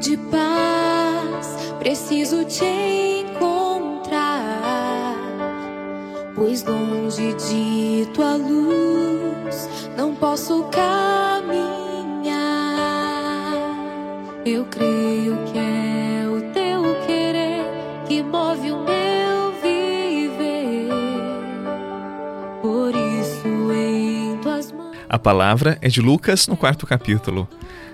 De paz, preciso te encontrar, pois longe de tua luz não posso caminhar. Eu creio que é o teu querer que move o meu viver. Por isso, em tuas mãos. A palavra é de Lucas no quarto capítulo.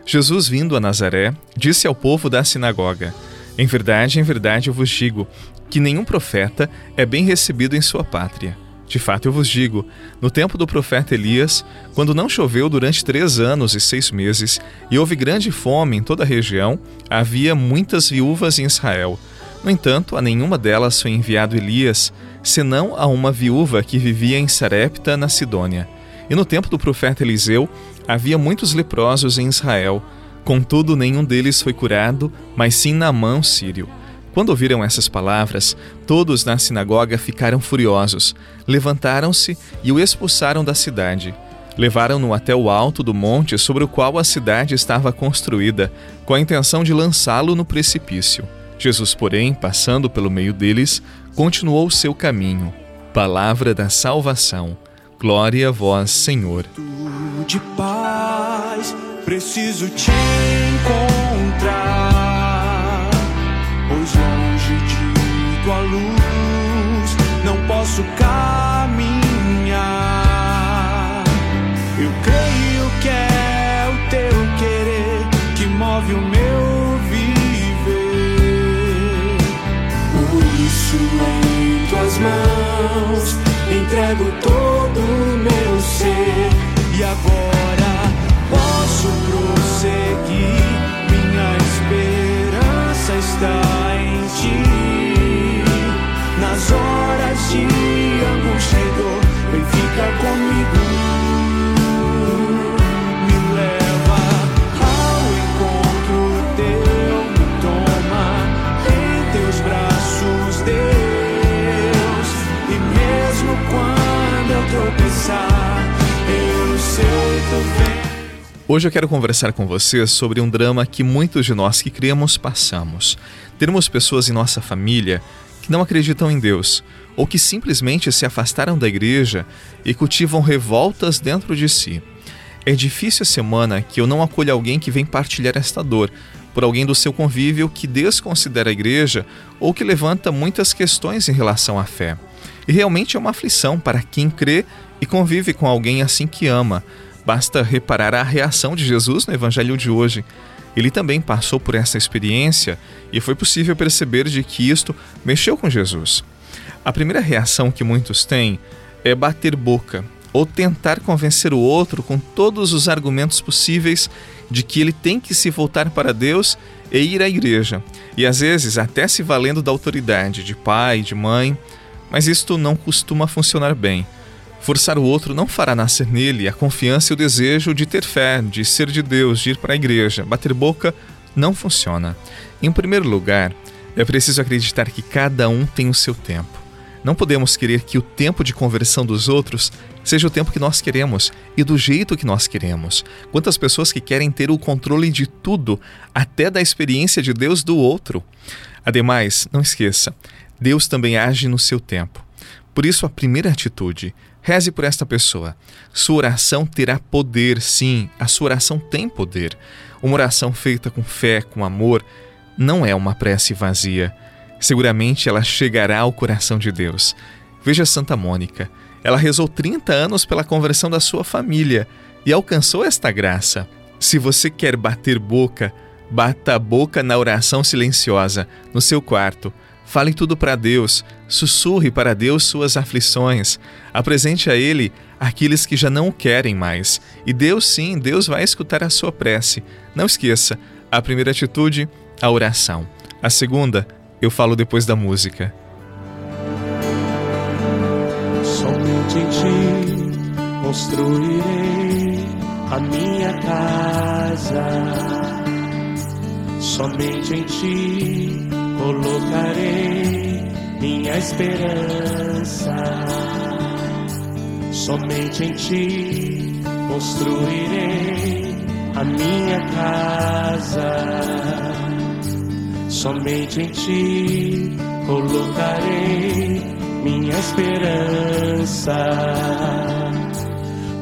Jesus, vindo a Nazaré, disse ao povo da sinagoga: Em verdade, em verdade eu vos digo que nenhum profeta é bem recebido em sua pátria. De fato, eu vos digo: no tempo do profeta Elias, quando não choveu durante três anos e seis meses, e houve grande fome em toda a região, havia muitas viúvas em Israel. No entanto, a nenhuma delas foi enviado Elias, senão a uma viúva que vivia em Sarepta, na Sidônia. E no tempo do profeta Eliseu, havia muitos leprosos em Israel. Contudo, nenhum deles foi curado, mas sim Naamã, sírio. Quando ouviram essas palavras, todos na sinagoga ficaram furiosos. Levantaram-se e o expulsaram da cidade. Levaram-no até o alto do monte sobre o qual a cidade estava construída, com a intenção de lançá-lo no precipício. Jesus, porém, passando pelo meio deles, continuou o seu caminho. Palavra da salvação. Glória a vós, Senhor. de paz, preciso te encontrar. Pois longe de tua luz não posso caminhar. Eu creio que é o teu querer que move o meu viver. Por isso, em tuas mãos, entrego todo o meu ser. E agora posso prosseguir. Minha esperança está em ti. Nas horas de angústia vem ficar comigo. Hoje eu quero conversar com você sobre um drama que muitos de nós que cremos passamos. Termos pessoas em nossa família que não acreditam em Deus ou que simplesmente se afastaram da igreja e cultivam revoltas dentro de si. É difícil a semana que eu não acolha alguém que vem partilhar esta dor, por alguém do seu convívio que desconsidera a igreja ou que levanta muitas questões em relação à fé. E realmente é uma aflição para quem crê e convive com alguém assim que ama. Basta reparar a reação de Jesus no evangelho de hoje. Ele também passou por essa experiência e foi possível perceber de que isto mexeu com Jesus. A primeira reação que muitos têm é bater boca ou tentar convencer o outro com todos os argumentos possíveis de que ele tem que se voltar para Deus e ir à igreja, e às vezes até se valendo da autoridade de pai, de mãe, mas isto não costuma funcionar bem. Forçar o outro não fará nascer nele a confiança e o desejo de ter fé, de ser de Deus, de ir para a igreja. Bater boca não funciona. Em primeiro lugar, é preciso acreditar que cada um tem o seu tempo. Não podemos querer que o tempo de conversão dos outros seja o tempo que nós queremos e do jeito que nós queremos. Quantas pessoas que querem ter o controle de tudo, até da experiência de Deus do outro. Ademais, não esqueça, Deus também age no seu tempo. Por isso, a primeira atitude, reze por esta pessoa. Sua oração terá poder, sim, a sua oração tem poder. Uma oração feita com fé, com amor, não é uma prece vazia. Seguramente ela chegará ao coração de Deus. Veja Santa Mônica. Ela rezou 30 anos pela conversão da sua família e alcançou esta graça. Se você quer bater boca, bata a boca na oração silenciosa, no seu quarto. Fale tudo para Deus, sussurre para Deus suas aflições, apresente a Ele aqueles que já não o querem mais. E Deus, sim, Deus vai escutar a sua prece. Não esqueça, a primeira atitude, a oração. A segunda, eu falo depois da música. Somente em ti construirei a minha casa. Somente em ti colocarei minha esperança. Somente em ti construirei a minha casa. Somente em ti colocarei minha esperança,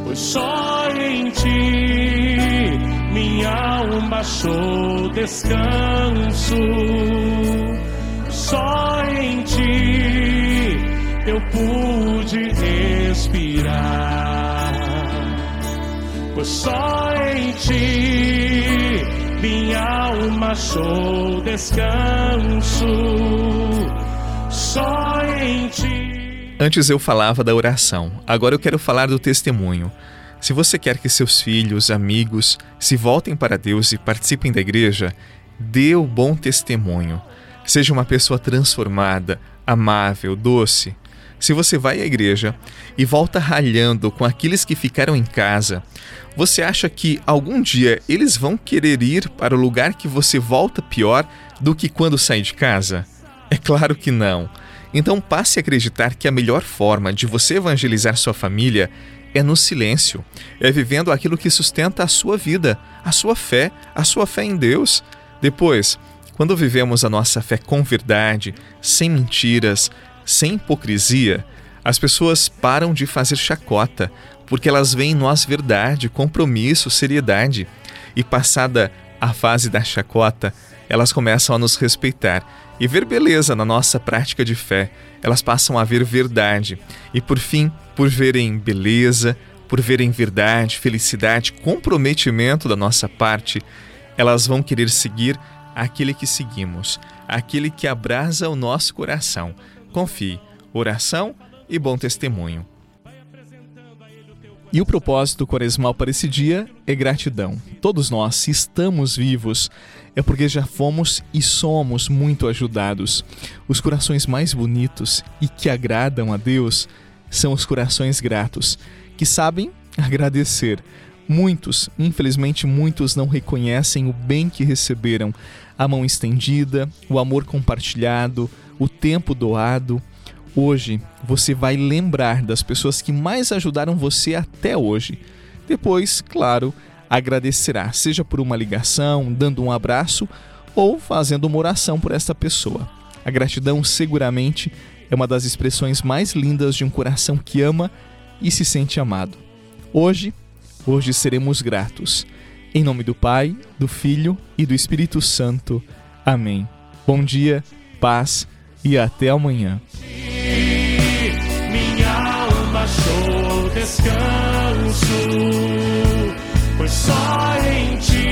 pois só em ti achou descanso. Só em ti eu pude respirar, pois só em ti minha alma achou descanso. Só em ti. Antes eu falava da oração, agora eu quero falar do testemunho. Se você quer que seus filhos, amigos, se voltem para Deus e participem da igreja, dê o bom testemunho. Seja uma pessoa transformada, amável, doce. Se você vai à igreja e volta ralhando com aqueles que ficaram em casa, você acha que algum dia eles vão querer ir para o lugar que você volta pior do que quando sai de casa? É claro que não. Então passe a acreditar que a melhor forma de você evangelizar sua família é no silêncio, é vivendo aquilo que sustenta a sua vida, a sua fé, a sua fé em Deus. Depois, quando vivemos a nossa fé com verdade, sem mentiras, sem hipocrisia, as pessoas param de fazer chacota, porque elas veem em nós verdade, compromisso, seriedade. E passada a fase da chacota, elas começam a nos respeitar e ver beleza na nossa prática de fé. Elas passam a ver verdade. E por fim, por verem beleza, por verem verdade, felicidade, comprometimento da nossa parte, elas vão querer seguir aquele que seguimos, aquele que abrasa o nosso coração. Confie, oração e bom testemunho. E o propósito quaresmal para esse dia é gratidão. Todos nós, se estamos vivos, é porque já fomos e somos muito ajudados. Os corações mais bonitos e que agradam a Deus são os corações gratos, que sabem agradecer. Muitos, infelizmente, muitos não reconhecem o bem que receberam, a mão estendida, o amor compartilhado, o tempo doado Hoje você vai lembrar das pessoas que mais ajudaram você até hoje. Depois, claro, agradecerá, seja por uma ligação, dando um abraço ou fazendo uma oração por esta pessoa. A gratidão seguramente é uma das expressões mais lindas de um coração que ama e se sente amado. Hoje, hoje seremos gratos. Em nome do Pai, do Filho e do Espírito Santo. Amém. Bom dia, paz e até amanhã. Achou descanso, pois só em ti